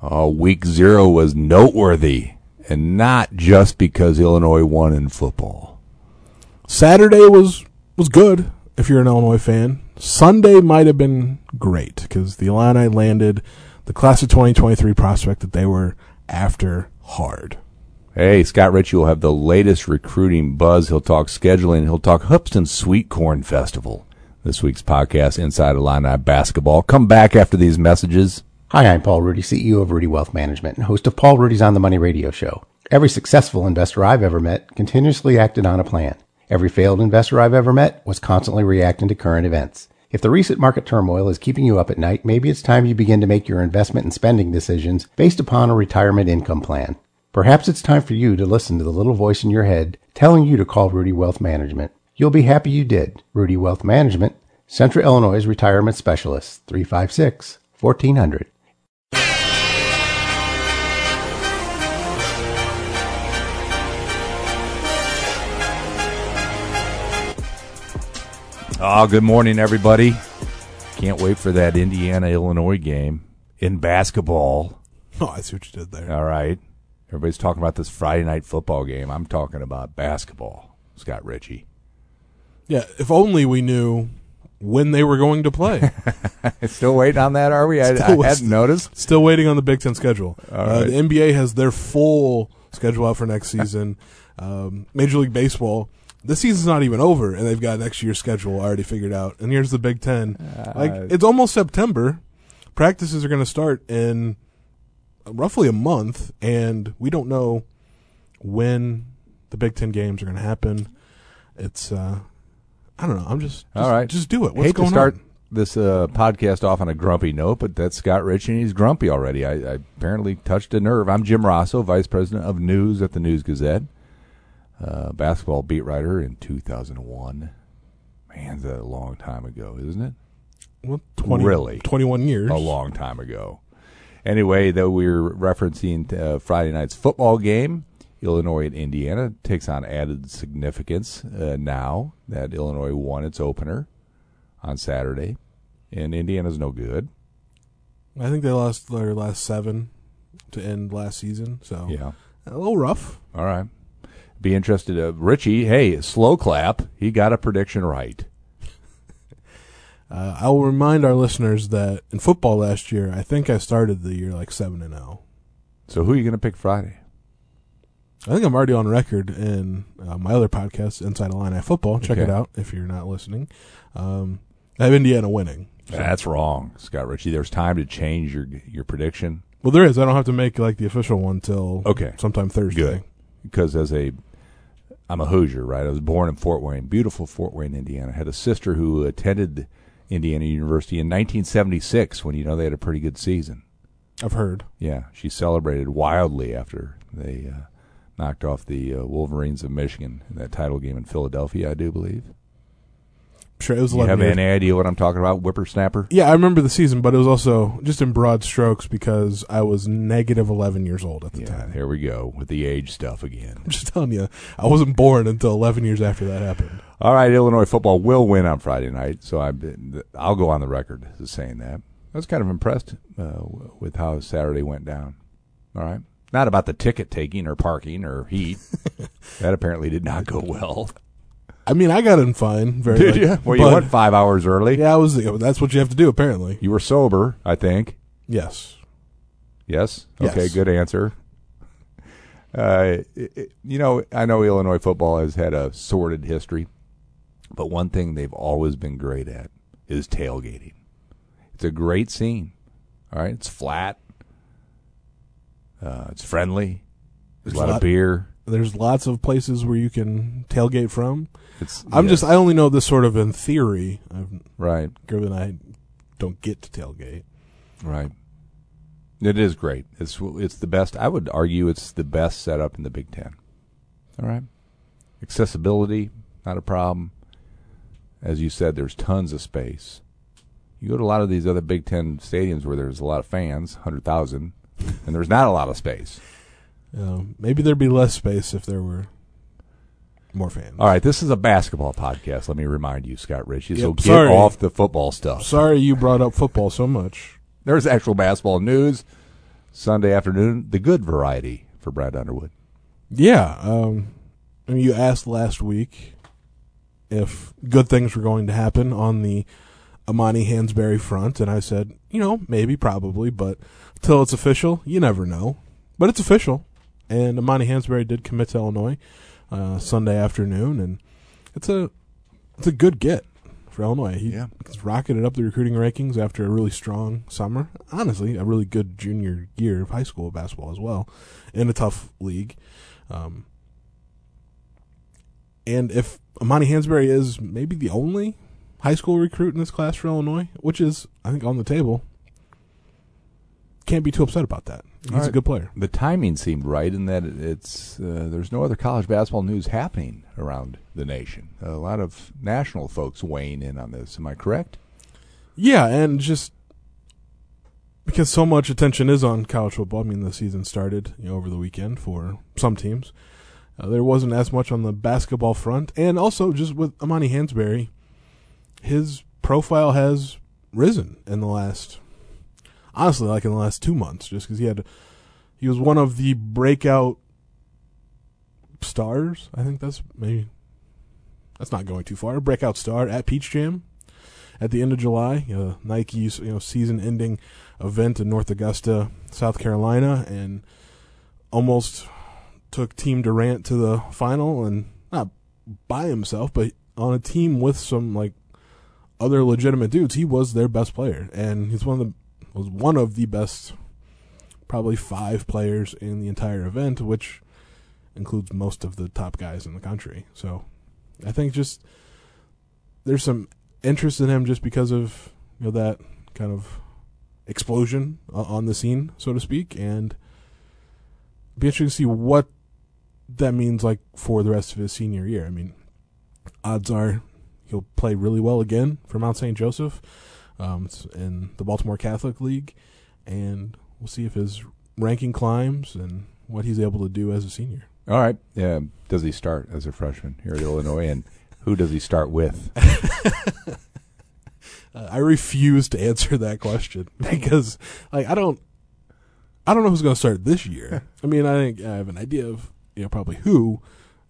Oh, week zero was noteworthy, and not just because Illinois won in football. Saturday was was good if you're an Illinois fan. Sunday might have been great because the Illini landed the class of 2023 prospect that they were after hard. Hey, Scott Richey will have the latest recruiting buzz. He'll talk scheduling. He'll talk Hoopeston Sweet Corn Festival. This week's podcast, Inside Illini Basketball. Come back after these messages. Hi, I'm Paul Ruedi, CEO of Ruedi Wealth Management and host of Paul Ruedi's On the Money radio show. Every successful investor I've ever met continuously acted on a plan. Every failed investor I've ever met was constantly reacting to current events. If the recent market turmoil is keeping you up at night, maybe it's time you begin to make your investment and spending decisions based upon a retirement income plan. Perhaps it's time for you to listen to the little voice in your head telling you to call Ruedi Wealth Management. You'll be happy you did. Ruedi Wealth Management, Central Illinois Retirement Specialist, 356 1400. Oh, good morning, everybody. Can't wait for that Indiana Illinois game in basketball. Oh, I see what you did there. All right. Everybody's talking about this Friday night football game. I'm talking about basketball. Scott Richey. Yeah, if only we knew when they were going to play. Still waiting on that, are we? I, Still- I hadn't noticed. Still waiting on the Big Ten schedule. Uh, right. the NBA has their full schedule out for next season. um, Major League Baseball, this season's not even over, and they've got next year's schedule already figured out. And here's the Big Ten. like Uh, it's almost September. Practices are going to start in roughly a month, and we don't know when the Big Ten games are going to happen. It's uh, I don't know. I'm just, just All right. Just do it. What's Hate going to start on? this uh, podcast off on a grumpy note, but that's Scott Richey, and he's grumpy already. I, I apparently touched a nerve. I'm Jim Rossow, Vice President of News at the News Gazette, uh, basketball beat writer in 2001. Man, that's a long time ago, isn't it? Well, 20, Really? 21 years. a long time ago. Anyway, though we're referencing uh, Friday night's football game, Illinois and Indiana takes on added significance uh, now that Illinois won its opener on Saturday, and Indiana's no good. I think they lost their last seven to end last season, so Yeah. a little rough. All right. Be interested. Uh, Richey, hey, slow clap. He got a prediction right. Uh, I will remind our listeners that in football last year, I think I started the year like seven and zero. So who are you going to pick Friday? I think I'm already on record in uh, my other podcast, Inside Illini Football. Check Okay. it out if you're not listening. Um, I have Indiana winning. So- That's wrong, Scott Richey. There's time to change your your prediction. well, there is. I don't have to make like the official one till Okay. sometime Thursday. Good. because as a I'm a Hoosier, right? I was born in Fort Wayne, beautiful Fort Wayne, Indiana. I had a sister who attended Indiana University in 1976 when you know they had a pretty good season. I've heard. Yeah, she celebrated wildly after they uh, knocked off the uh, Wolverines of Michigan in that title game in Philadelphia, I do believe. Sure, it was You 11 have years. any idea what I'm talking about? Whippersnapper? Yeah, I remember the season, but it was also just in broad strokes because I was negative 11 years old at the Yeah, time. here we go with the age stuff again. I'm just telling you, I wasn't born until 11 years after that happened. All right, Illinois football will win on Friday night, so I, I'll go on the record as saying that. I was kind of impressed uh, with how Saturday went down. All right, not about the ticket taking or parking or heat. that apparently did not go well. I mean, I got in fine. Very Did like- you? Well, you but- went five hours early. Yeah, I was. That's what you have to do, apparently. You were sober, I think. Yes. Yes. Yes. Okay. Good answer. Uh, it- it- you know, I know Illinois football has had a sordid history, but one thing they've always been great at is tailgating. It's a great scene. All right, it's flat. Uh, it's friendly. There's, a lot of beer. There's lots of places where you can tailgate from. It's I'm yeah, just. I only know this sort of in theory. I've right, given I don't get to tailgate. right. It is great. It's it's the best. I would argue it's the best setup in the Big Ten. All right, accessibility not a problem. As you said, there's tons of space. You go to a lot of these other Big Ten stadiums where there's a lot of fans, hundred thousand, and there's not a lot of space. Um, maybe there'd be less space if there were more fans. All right, this is a basketball podcast. Let me remind you, Scott Richey. So Yep, get sorry. off the football stuff. Sorry you brought up football so much. There's actual basketball news. Sunday afternoon, the good variety for Brad Underwood. Yeah, um, I mean, you asked last week if good things were going to happen on the Amani Hansberry front, and I said, you know, maybe, probably, but till it's official, you never know. But it's official, and Amani Hansberry did commit to Illinois uh, Sunday afternoon, and it's a it's a good get for Illinois. He, Yeah. He's rocketed up the recruiting rankings after a really strong summer. Honestly, a really good junior year of high school basketball as well, in a tough league. Um, and if Amani Hansberry is maybe the only high school recruit in this class for Illinois, which is I think on the table, can't be too upset about that. He's All a good player. The timing seemed right in that it's uh, there's no other college basketball news happening around the nation. A lot of national folks weighing in on this. Am I correct? Yeah, and just because so much attention is on college football. I mean, the season started you know, over the weekend for some teams. Uh, there wasn't as much on the basketball front, and also just with Amani Hansberry, his profile has risen in the last, honestly, like in the last two months, just because he had, he was one of the breakout stars. I think that's maybe that's not going too far. Breakout star at Peach Jam at the end of July, Nike's you know season-ending event in North Augusta, South Carolina, and almost took Team Durant to the final, and not by himself, but on a team with some like other legitimate dudes. He was their best player, and he's one of the was one of the best, probably five players in the entire event, which includes most of the top guys in the country. So, I think just there's some interest in him just because of you know that kind of explosion o- on the scene, so to speak, and be interesting to see what that means like for the rest of his senior year. I mean, odds are he'll play really well again for Mount St. Joseph um, it's in the Baltimore Catholic League, and we'll see if his ranking climbs and what he's able to do as a senior. All right. Yeah. Does he start as a freshman here at Illinois, and who does he start with? Uh, I refuse to answer that question because like I don't I don't know who's going to start this year. I mean, I think I have an idea of you know probably who.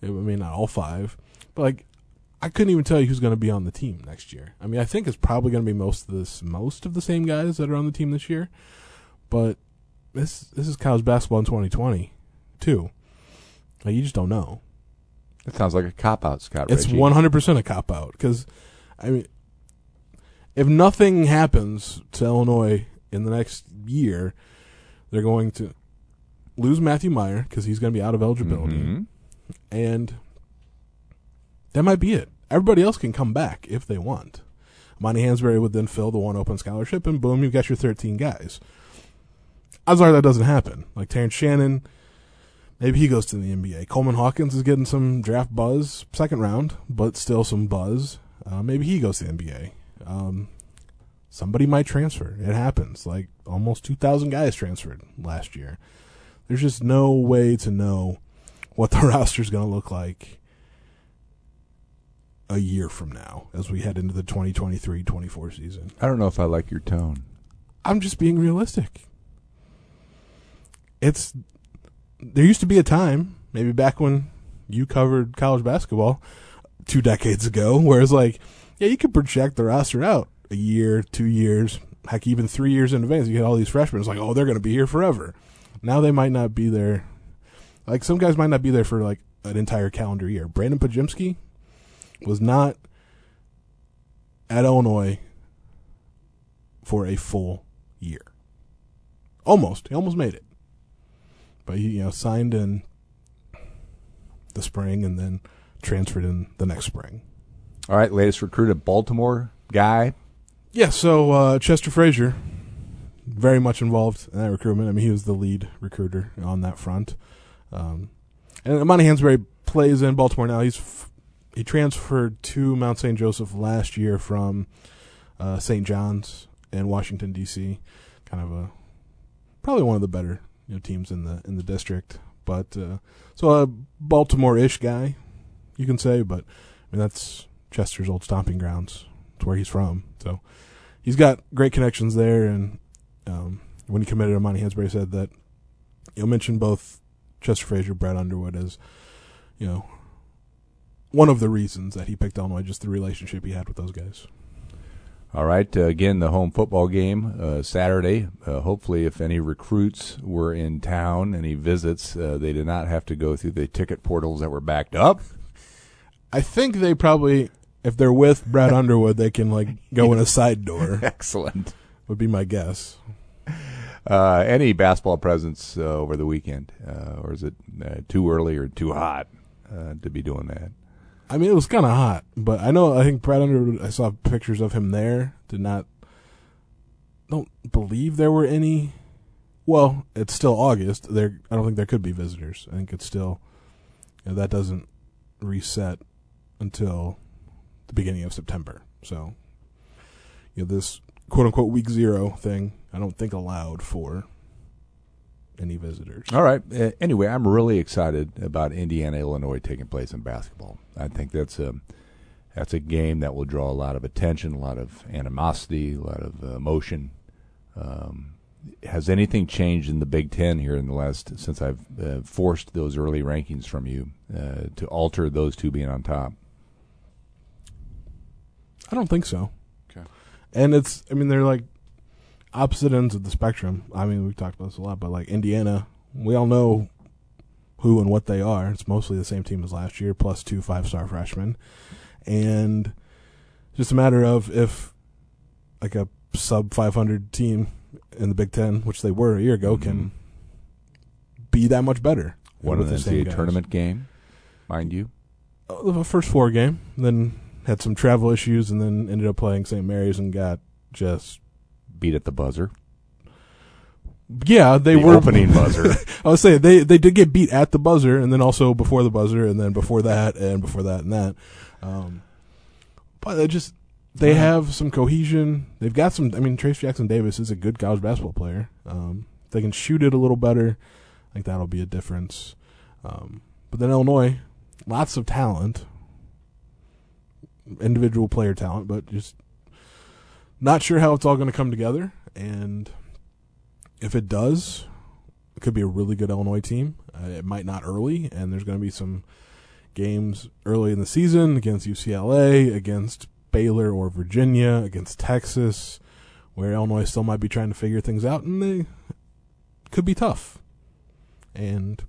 I mean, not all five, but like I couldn't even tell you who's going to be on the team next year. I mean, I think it's probably going to be most of this most of the same guys that are on the team this year. But this this is college basketball in 2020 too. Like, you just don't know. That sounds like a cop out, Scott. It's hundred percent a cop out because, I mean, if nothing happens to Illinois in the next year, they're going to lose Matthew Mayer because he's going to be out of eligibility, Mhm. and that might be it. Everybody else can come back if they want. Monty Hansberry would then fill the one open scholarship, and boom, you've got your thirteen guys. Odds are that doesn't happen. Like Terrence Shannon, maybe he goes to the NBA. Coleman Hawkins is getting some draft buzz, second round, but still some buzz. Uh, maybe he goes to the NBA. Um, somebody might transfer. It happens. Like almost 2,000 guys transferred last year. There's just no way to know what the roster's going to look like a year from now as we head into the 2023-24 season. I don't know if I like your tone. I'm just being realistic. It's there used to be a time, maybe back when you covered college basketball two decades ago, where it's like, yeah, you could project the roster out a year, two years, heck, even three years in advance. You get all these freshmen. It's like, oh, they're going to be here forever. Now they might not be there. Like some guys might not be there for like an entire calendar year. Brandon Podziemski was not at Illinois for a full year. Almost. He almost made it. But he, you know, signed in the spring and then transferred in the next spring. All right, latest recruit, a Baltimore guy. Yeah, so uh, Chester Frazier, very much involved in that recruitment. I mean, he was the lead recruiter on that front. Um, and Monty Hansberry plays in Baltimore now. He's f- he transferred to Mount St. Joseph last year from uh, St. John's in Washington D.C. Kind of a probably one of the better you know, teams in the in the district. But uh, so a Baltimore-ish guy, you can say. But I mean, that's Chester's old stomping grounds. It's where he's from. So he's got great connections there, and um, when he committed Monty Hansberry, said that you know, mentioned both Chester Frazier, Brad Underwood as you know one of the reasons that he picked Illinois, just the relationship he had with those guys. All right. Uh, again, the home football game uh, Saturday. Uh, hopefully, if any recruits were in town, any visits, uh, they did not have to go through the ticket portals that were backed up. I think they probably, if they're with Brad Underwood, they can like go in a side door. Excellent. Would be my guess. Uh, any basketball presence uh, over the weekend, or is it too early or too hot to be doing that? I mean, it was kind of hot, but I know I think Brad Underwood. I saw pictures of him there. Did not don't believe there were any. Well, it's still August. There, I don't think there could be visitors. I think it's still you know, that doesn't reset until the beginning of September. So, you know, this quote unquote week zero thing, I don't think allowed for any visitors. All right. Uh, anyway, I'm really excited about Indiana Illinois taking place in basketball. I think that's a that's a game that will draw a lot of attention, a lot of animosity, a lot of uh, emotion. Um, has anything changed in the Big Ten here in the last since I've uh, forced those early rankings from you uh, to alter those two being on top? I don't think so. Okay. And it's, I mean, they're like opposite ends of the spectrum. I mean, we've talked about this a lot, but like Indiana, we all know who and what they are. It's mostly the same team as last year, plus two five star freshmen. And just a matter of if like a sub 500 team in the Big Ten, which they were a year ago, mm-hmm. can be that much better. One of the NCAA tournament game, mind you. Uh, the first four game, then had some travel issues, and then ended up playing St. Mary's and got just beat at the buzzer. Yeah, they the were opening buzzer. I was saying they they did get beat at the buzzer, and then also before the buzzer, and then before that, and before that, and that. Um, but they just they have some cohesion. They've got some. I mean, Trayce Jackson Davis is a good college basketball player. Um, they can shoot it a little better. I think that'll be a difference. Um, but then Illinois, lots of talent, individual player talent, but just not sure how it's all going to come together, and if it does, it could be a really good Illinois team. Uh, it might not early, and there's going to be some games early in the season against UCLA, against Baylor or Virginia, against Texas, where Illinois still might be trying to figure things out, and they could be tough. And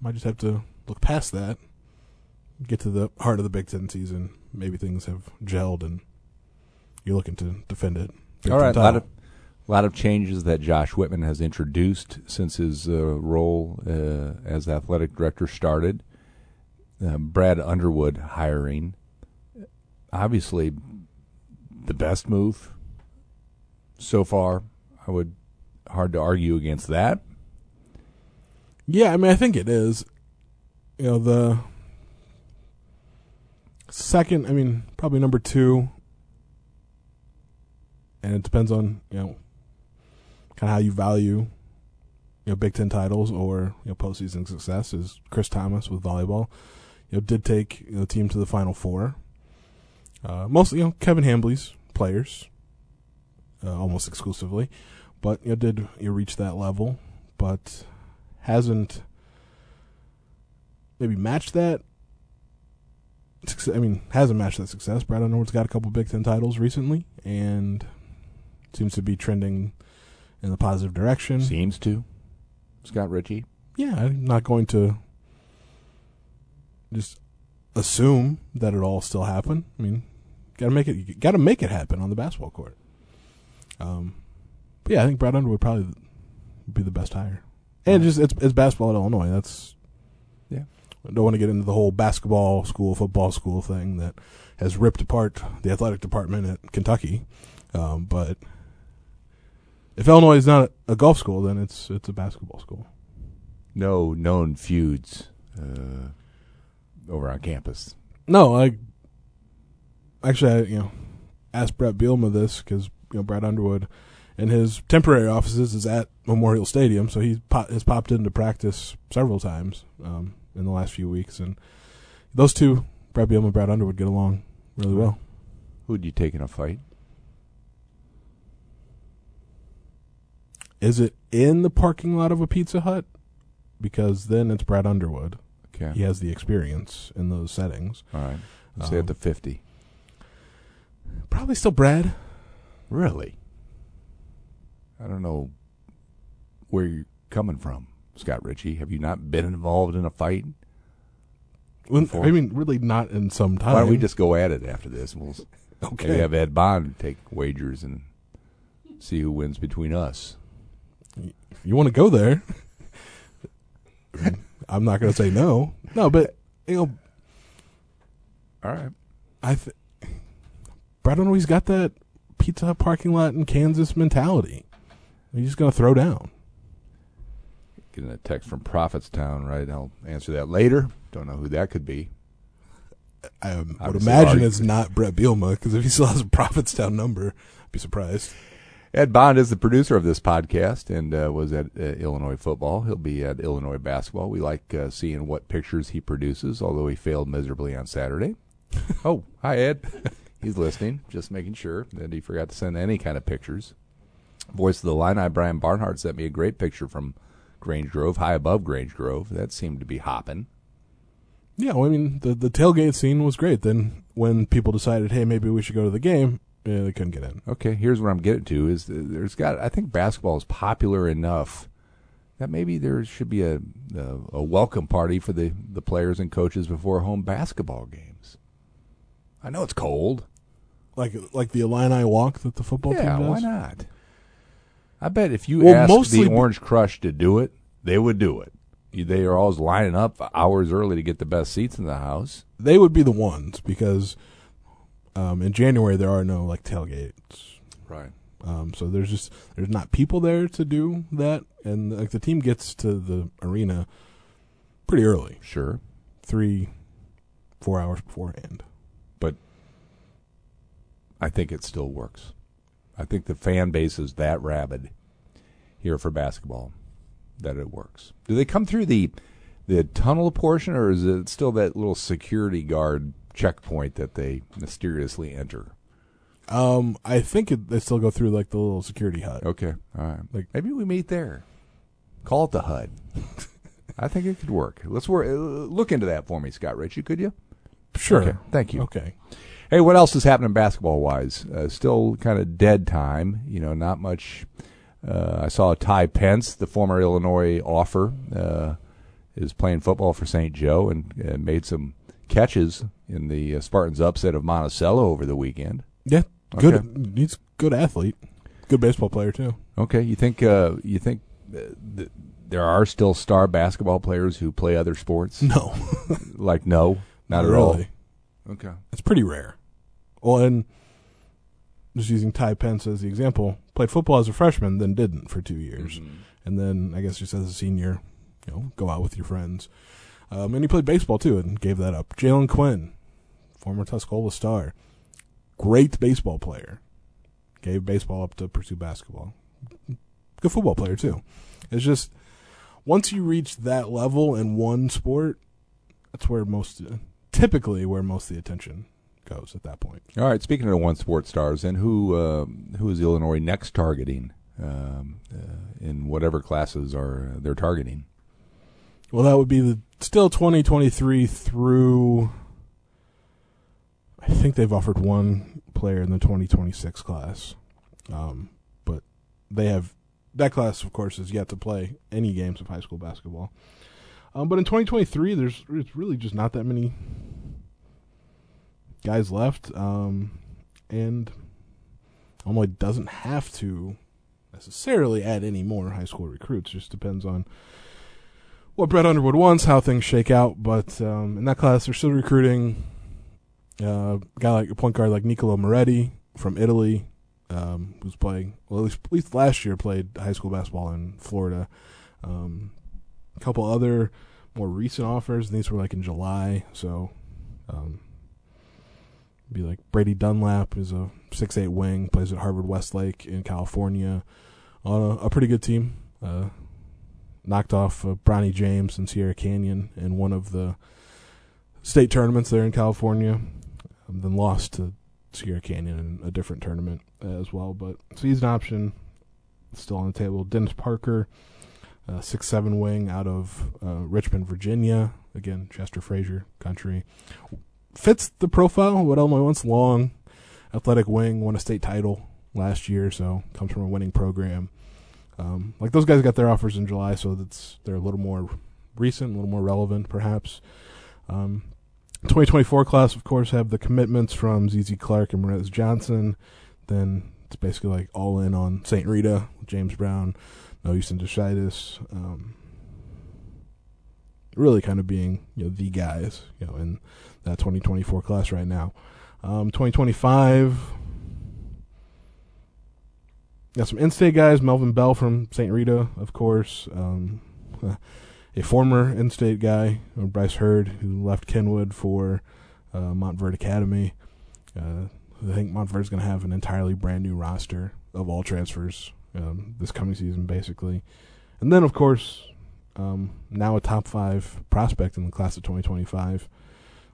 might just have to look past that, get to the heart of the Big Ten season. Maybe things have gelled and you're looking to defend it. All right, a lot of a lot of changes that Josh Whitman has introduced since his uh, role uh, as athletic director started. Uh, Brad Underwood hiring, obviously, the best move so far. I would hard to argue against that. Yeah, I mean, I think it is. You know, the second, I mean, probably number two and it depends on you know kind of how you value you know Big Ten titles or you know postseason success. Is Chris Tamas with volleyball, you know, did take you know, the team to the Final Four. Uh, mostly, you know, Kevin Hambly's players, uh, almost exclusively, but you know, did you know, reach that level, but hasn't maybe matched that. I mean, hasn't matched that success. Brad Underwood's got a couple Big Ten titles recently, and seems to be trending in the positive direction. Seems to. Scott Richey. Yeah, I'm not going to just assume that it all still happen. I mean, gotta make it gotta make it happen on the basketball court. Um, but yeah, I think Brad Underwood would probably be the best hire. And just it's it's basketball at Illinois. That's yeah. I don't want to get into the whole basketball school, football school thing that has ripped apart the athletic department at Kentucky. Um, but if Illinois is not a golf school, then it's it's a basketball school. No known feuds uh, over on campus. No, I actually I you know asked Bret Bielema this because you know Brad Underwood and his temporary offices is at Memorial Stadium, so he po- has popped into practice several times um, in the last few weeks, and those two, Bret Bielema and Brad Underwood, get along really well. Who'd you take in a fight? Is it in the parking lot of a Pizza Hut? Because then it's Brad Underwood. Okay. He has the experience in those settings. All right. Let's say Um, at the 50. Probably still Brad. Really? I don't know where you're coming from, Scott Richey. Have you not been involved in a fight? Before. I mean, really not in some time. Why don't we just go at it after this? We'll okay? have Ed Bond take wagers and see who wins between us. If you want to go there, I'm not going to say no. No, but you know, All right. I th- Brad always got that Pizza Hut parking lot in Kansas mentality. He's just going to throw down. Getting a text from Prophetstown, right? I'll answer that later. Don't know who that could be. I um, would imagine it's not Bret Bielema because if he still has a Prophetstown number, I'd be surprised. Ed Bond is the producer of this podcast and uh, was at uh, Illinois football. He'll be at Illinois basketball. We like uh, seeing what pictures he produces, although he failed miserably on Saturday. oh, hi, Ed. He's listening, just making sure that he forgot to send any kind of pictures. Voice of the line, I Brian Barnhart sent me a great picture from Grange Grove, high above Grange Grove. That seemed to be hopping. Yeah, well, I mean, the the tailgate scene was great. Then when people decided, hey, maybe we should go to the game, yeah, they couldn't get in. Okay, here's what I'm getting to: is there's got I think basketball is popular enough that maybe there should be a a, a welcome party for the the players and coaches before home basketball games. I know it's cold. Like like the Illini walk that the football yeah, team does. why not? I bet if you Well, asked mostly the Orange Krush to do it, they would do it. They are always lining up hours early to get the best seats in the house. They would be the ones because um, in January there are no like tailgates. Right. Um, so there's just there's not people there to do that, and like the team gets to the arena pretty early, Sure. three, four hours beforehand. but I think it still works. I think the fan base is that rabid here for basketball that it works. Do they come through the the tunnel portion, or is it still that little security guard checkpoint that they mysteriously enter? Um, I think it, they still go through like the little security hut. Okay, all right. Like- maybe we meet there. Call it the HUD. I think it could work. Let's work. uh, Look into that for me, Scott Richey. Could you? Sure. Okay, thank you. Okay. Hey, what else is happening basketball wise? Uh, still kind of dead time. You know, not much. Uh, I saw Ty Pence, the former Illinois offer, uh, is playing football for St. Joe and uh, made some catches in the uh, Spartans' upset of Monticello over the weekend. Yeah. Good. Okay. He's good athlete. Good baseball player too. Okay, you think uh, you think uh, th- there are still star basketball players who play other sports? No, like no, not at really. all. Okay. It's pretty rare. Well, and just using Ty Pence as the example, played football as a freshman, then didn't for two years, Mm-hmm. and then I guess just as a senior, you know, go out with your friends. Um, and he played baseball too, and gave that up. Jalen Quinn, former Tuscola star, great baseball player, gave baseball up to pursue basketball. Good football player too. It's just once you reach that level in one sport, that's where most, typically, where most of the attention goes at that point. All right. Speaking of one sports stars, and who uh, who is Illinois next targeting um, uh, in whatever classes are uh, they're targeting? Well, that would be the still 2023 through. I think they've offered one player in the 2026 class, um, but they have that class, of course, is yet to play any games of high school basketball. Um, but in 2023, there's it's really just not that many guys left, um, and Illinois doesn't have to necessarily add any more high school recruits. Just depends on what Brett Underwood wants, how things shake out. But um, in that class, they're still recruiting uh, a guy like a point guard like Nicolo Moretti from Italy, um, who's playing well at least, at least last year played high school basketball in Florida. Um, a couple other more recent offers, and these were like in July. So, um, be like Brady Dunlap is a six eight wing, plays at Harvard Westlake in California, on a, a pretty good team. Uh, knocked off uh, Bronny James and Sierra Canyon in one of the state tournaments there in California, um, then lost to Sierra Canyon in a different tournament as well. But so he's an option. still on the table. Dennis Parker, uh, six seven wing out of uh, Richmond, Virginia. Again, Chester Frazier country fits the profile. What Illinois wants: long, athletic wing. Won a state title last year, so comes from a winning program. Um, like those guys got their offers in July, so that's they're a little more recent, a little more relevant, perhaps. Um, 2024 class, of course, have the commitments from ZZ Clark and Morez Johnson. Then it's basically like all in on St. Rita, James Brown, no Houston Deschidis. Um, really kind of being you know the guys you know in that 2024 class right now. Um, 2025 got some in-state guys. Melvin Bell from St. Rita, of course. Um, a former in-state guy, uh, Bryce Hurd, who left Kenwood for uh, Montverde Academy. Uh, I think Montverde's going to have an entirely brand new roster of all transfers um, this coming season, basically. And then, of course, um, now a top five prospect in the class of 2025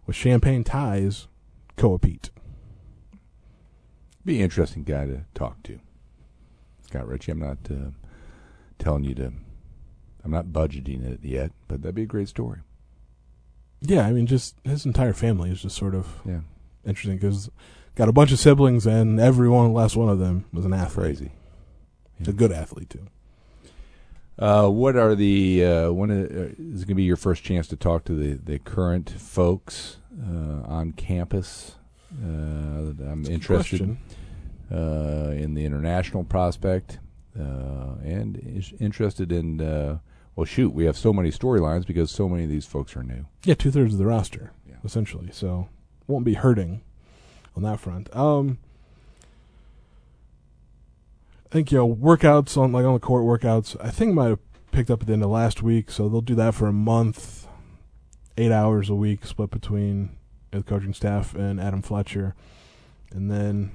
with Champaign ties, Koa Peat. Be an interesting guy to talk to. Scott Richey. I'm not uh, telling you to. I'm not budgeting it yet, but that'd be a great story. Yeah, I mean, just his entire family is just sort of Yeah, interesting because got a bunch of siblings, and every one, last one of them was an athlete. crazy. A good athlete too. Uh, what are the uh, when uh, is it going to be your first chance to talk to the, the current folks uh, on campus? Uh, I'm interested in the international prospect uh, and is interested in. Uh, well, shoot, we have so many storylines because so many of these folks are new. Yeah, two thirds of the roster, Yeah. essentially. So won't be hurting on that front. Um, I think you know workouts on like on the court workouts. I think might have picked up at the end of last week, so they'll do that for a month, eight hours a week, split between the coaching staff and Adam Fletcher, and then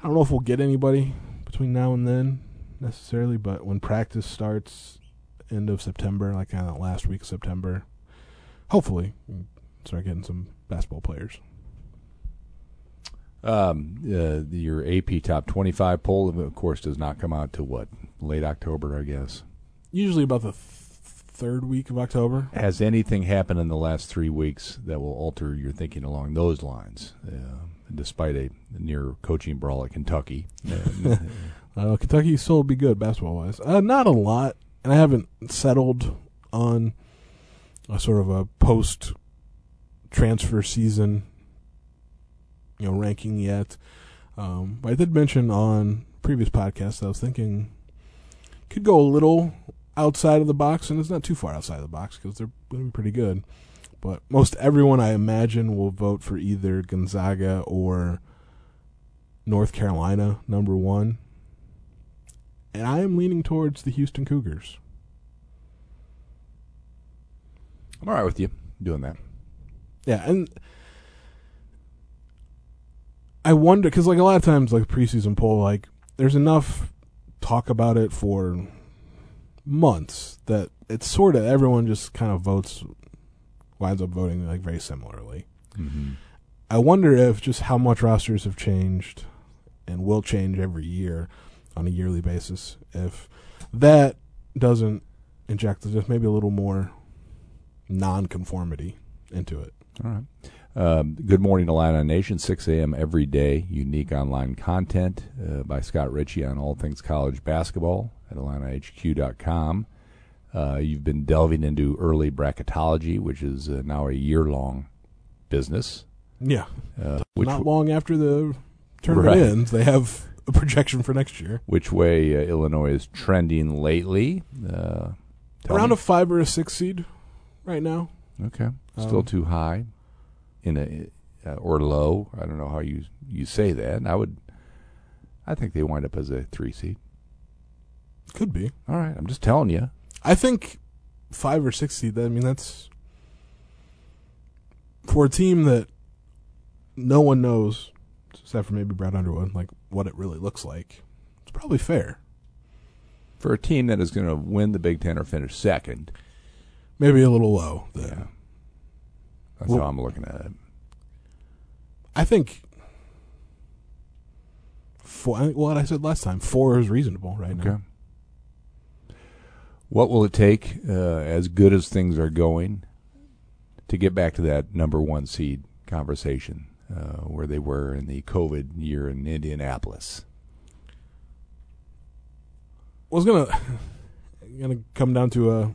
I don't know if we'll get anybody between now and then necessarily, but when practice starts, end of September, like kind of last week of September, hopefully we'll start getting some basketball players. Um, uh, your AP top 25 poll, of course, does not come out till what late October, I guess. Usually about the th- third week of October. Has anything happened in the last three weeks that will alter your thinking along those lines? Uh, despite a near coaching brawl at Kentucky, Uh, Kentucky still will be good basketball wise. Uh, not a lot, and I haven't settled on a sort of a post transfer season, you know, ranking yet. Um, but I did mention on previous podcasts I was thinking could go a little outside of the box, and it's not too far outside of the box because they're going to be pretty good. But most everyone I imagine will vote for either Gonzaga or North Carolina, number one. And I am leaning towards the Houston Cougars. I'm all right with you doing that. Yeah, and I wonder because like a lot of times, like preseason poll, like there's enough talk about it for months that it's sort of everyone just kind of votes, winds up voting like very similarly. Mm-hmm. I wonder if just how much rosters have changed and will change every year on a yearly basis. If that doesn't inject just maybe a little more non-conformity into it. All right. Um, good morning, Illini Nation. 6 a.m. every day. Unique online content uh, by Scott Richey on all things college basketball at IlliniHQ.com. Uh, you've been delving into early bracketology, which is uh, now a year-long business. Yeah, Uh, not long after the tournament Right. ends, they have a projection for next year. which way uh, Illinois is trending lately? Uh, Around me. a five or a six seed right now. okay, still um, too high, in a uh, or low. I don't know how you you say that. I would. I think they wind up as a three seed. Could be. All right, I'm just telling you. I think five or six seed. I mean, that's for a team that no one knows, except for maybe Brad Underwood, like what it really looks like. It's probably fair. For a team that is going to win the Big Ten or finish second, Maybe a little low. Then. yeah, that's Well- how I'm looking at it. I think four. I think what I said last time, four is reasonable right now. What will it take, uh, as good as things are going, to get back to that number one seed conversation uh, where they were in the COVID year in Indianapolis? Well, it's gonna gonna come down to a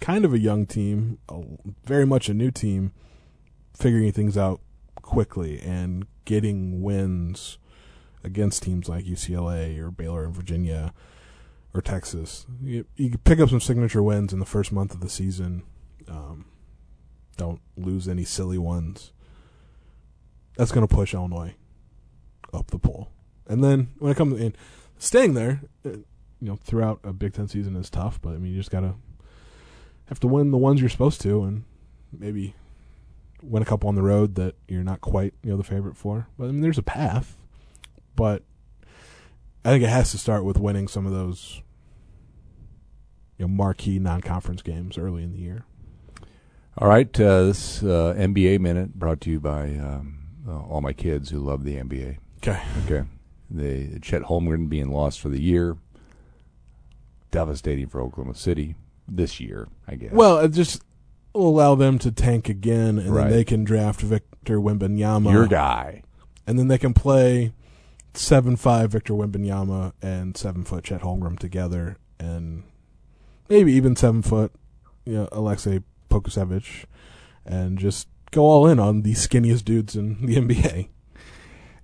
kind of a young team, a, very much a new team, figuring things out quickly and getting wins against teams like UCLA or Baylor and Virginia or Texas. You, you pick up some signature wins in the first month of the season. Um, don't lose any silly ones. That's going to push Illinois up the poll. And then when it comes in staying there, uh, you know, throughout a Big Ten season is tough. But I mean, you just gotta have to win the ones you're supposed to, and maybe win a couple on the road that you're not quite you know the favorite for. But I mean, there's a path, but I think it has to start with winning some of those you know marquee non-conference games early in the year. All right, uh, this uh, NBA minute brought to you by um, uh, all my kids who love the NBA. Okay. Okay, the Chet Holmgren being lost for the year, devastating for Oklahoma City this year. I guess. Well, it just will allow them to tank again, and Right. then they can draft Victor Wembanyama. your guy. and then they can play seven five Victor Wembanyama and seven foot Chet Holmgren together, and maybe even seven foot, you know, Alexei Pokusevski, and just go all in on the skinniest dudes in the NBA.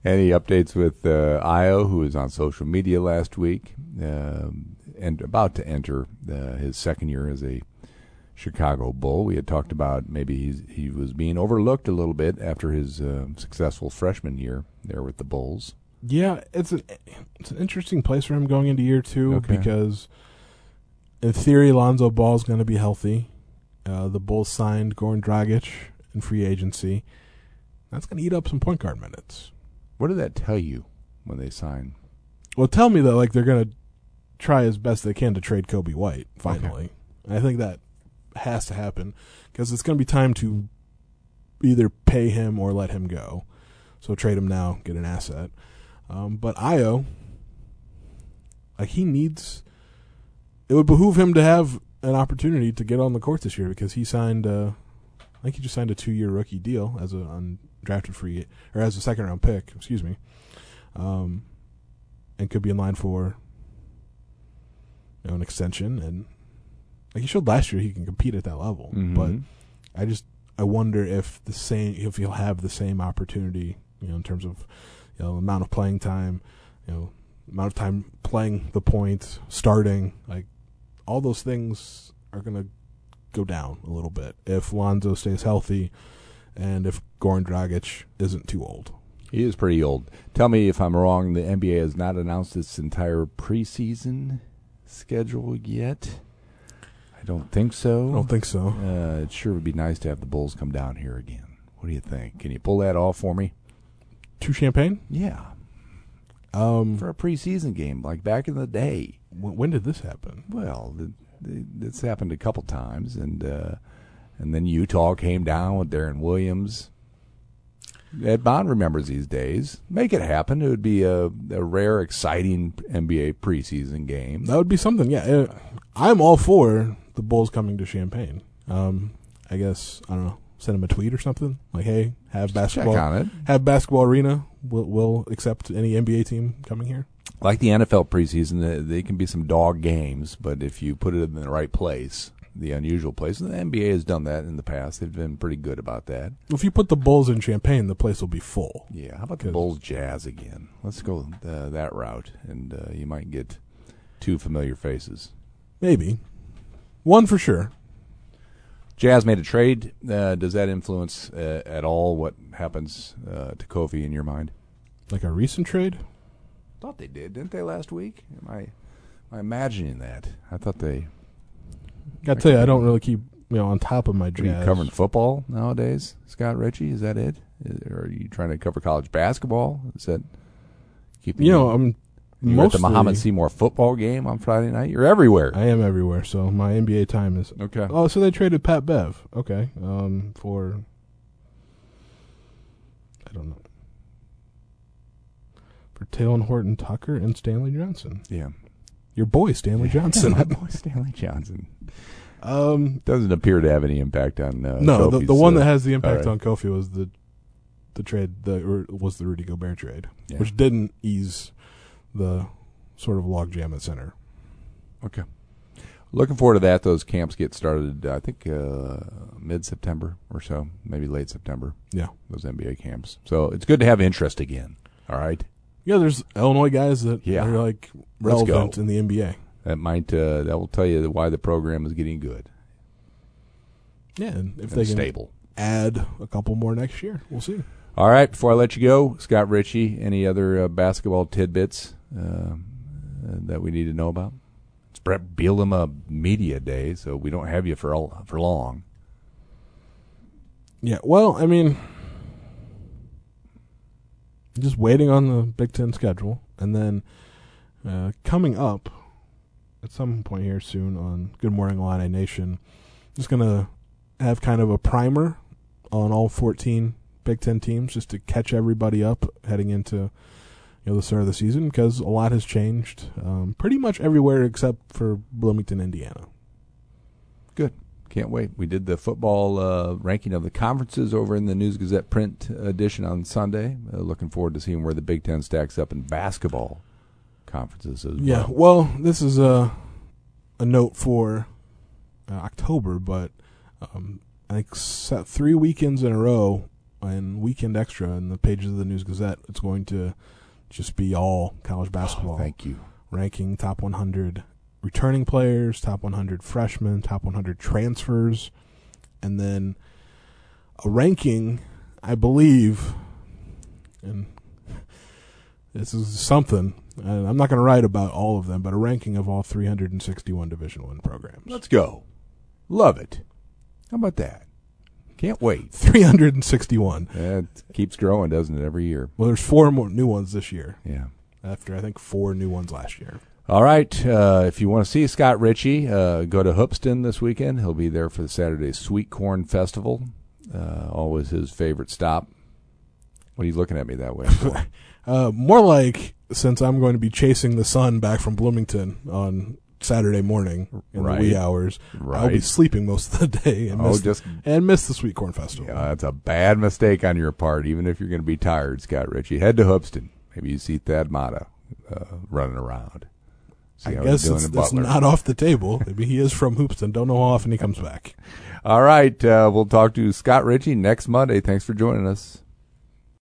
Any updates with uh, Ayo, who was on social media last week um, and about to enter uh, his second year as a Chicago Bull? We had talked about maybe he was being overlooked a little bit after his uh, successful freshman year there with the Bulls. Yeah, it's an it's an interesting place for him going into year two Okay. because, in theory, Lonzo Ball is going to be healthy. Uh, the Bulls signed Goran Dragic in free agency. That's going to eat up some point guard minutes. What did that tell you when they signed? Well, tell me that like they're gonna try as best they can to trade Coby White finally. And I think that has to happen because it's gonna be time to either pay him or let him go. So trade him now, get an asset. Um, but Ayo, like he needs, it would behoove him to have an opportunity to get on the court this year because he signed. Uh, I think he just signed a two-year rookie deal as a undrafted free or as a second-round pick. Excuse me. Um, and could be in line for you know, an extension. And like he showed last year, he can compete at that level. Mhm. But I just I wonder if the same if he'll have the same opportunity, you know, in terms of you know amount of playing time, you know, amount of time playing the point, starting, like all those things are gonna go down a little bit if Lonzo stays healthy, and if Goran Dragic isn't too old. He is pretty old. Tell me if I'm wrong. The NBA has not announced its entire preseason schedule yet. I don't think so. I don't think so. Uh, it sure would be nice to have the Bulls come down here again. What do you think? Can you pull that off for me? To Champaign. Yeah, Um, for a preseason game like back in the day. when, when did this happen? Well, the, the, it's happened a couple times, and uh, and then Utah came down with Deron Williams. Ed Bond remembers these days. Make it happen. It would be a, a rare, exciting NBA preseason game. That would be something. Yeah, Uh, I'm all for the Bulls coming to Champaign. Um, I guess I don't know. Send him a tweet or something like, "Hey, have Check basketball, on it. have basketball arena. We'll, we'll accept any NBA team coming here." Like the NFL preseason, they can be some dog games, but if you put it in the right place, the unusual place, and the NBA has done that in the past. They've been pretty good about that. If you put the Bulls in Champaign, the place will be full. Yeah, how about the Bulls Jazz again? Let's go uh, that route, and uh, you might get two familiar faces. Maybe one for sure. Jazz made a trade. Uh, does that influence uh, at all what happens uh, to Kofi in your mind? Like a recent trade. Thought they did, didn't they last week? Am I, am I imagining that? I thought they Got to tell you, I don't really keep you know on top of my Are you covering football nowadays, Scott Richey? Is that it? Is- Or are you trying to cover college basketball? Is that keeping You know, I'm you're at the mostly- Mahomet-Seymour football game on Friday night? You're everywhere. I am everywhere, so my NBA time is okay. Oh, so they traded Pat Bev. Okay. Um, for I don't know. for Talen Horton Tucker and Stanley Johnson. Yeah. Your boy Stanley Johnson. My boy Stanley Johnson. um, Doesn't appear to have any impact on. Uh, no, the, Kofi's, the one uh, that has the impact all on Kofi was the the trade the or was the Rudy Gobert trade, Yeah. which didn't ease the sort of logjam at center. Okay. Looking forward to that. Those camps get started, I think, uh, mid September or so, maybe late September. Yeah. Those NBA camps. So it's good to have interest again. All right. Yeah, there's Illinois guys that Yeah. are like relevant in the NBA. That might uh, that will tell you why the program is getting good Yeah, and if and they can stable. add a couple more next year, we'll see. All right. Before I let you go, Scott Richey, any other uh, basketball tidbits uh, that we need to know about? It's Bret Bielema Media Day, so we don't have you for all, for long. Yeah, well, I mean, just waiting on the Big Ten schedule, and then uh, coming up at some point here soon on Good Morning Illini Nation, just gonna have kind of a primer on all 14 Big Ten teams, just to catch everybody up heading into you know the start of the season, because a lot has changed, um, pretty much everywhere except for Bloomington, Indiana. Good. Can't wait. We did the football uh, ranking of the conferences over in the News Gazette print edition on Sunday. Uh, looking forward to seeing where the Big Ten stacks up in basketball conferences as well. Yeah, well. this is a a note for uh, October, but um, I think three weekends in a row and weekend extra in the pages of the News Gazette, it's going to just be all college basketball, Oh, Thank you. ranking top 100 returning players, top 100 freshmen, top 100 transfers, and then a ranking, I believe, and this is something. And I'm not going to write about all of them, but a ranking of all 361 Division One programs. Let's go. Love it. How about that? Can't wait. 361. It keeps growing, doesn't it, every year? Well, there's four more new ones this year. Yeah. After I think four new ones last year. All right. Uh, if you want to see Scott Richey, uh, go to Hoopeston this weekend. He'll be there for the Saturday Sweet Corn Festival. Uh, always his favorite stop. What are you looking at me that way? for? Uh, more like since I'm going to be chasing the sun back from Bloomington on Saturday morning in Right. the wee hours, Right. I'll be sleeping most of the day and Oh, miss, just and miss the Sweet Corn Festival. yeah, that's a bad mistake on your part. Even if you're going to be tired, Scott Richey, head to Hoopeston. Maybe you see Thad Matta uh, running around. See I guess it's, it's not off the table. Maybe he is from Hoopeston. Don't know how often he comes back. All right. Uh, we'll talk to Scott Richey next Monday. Thanks for joining us.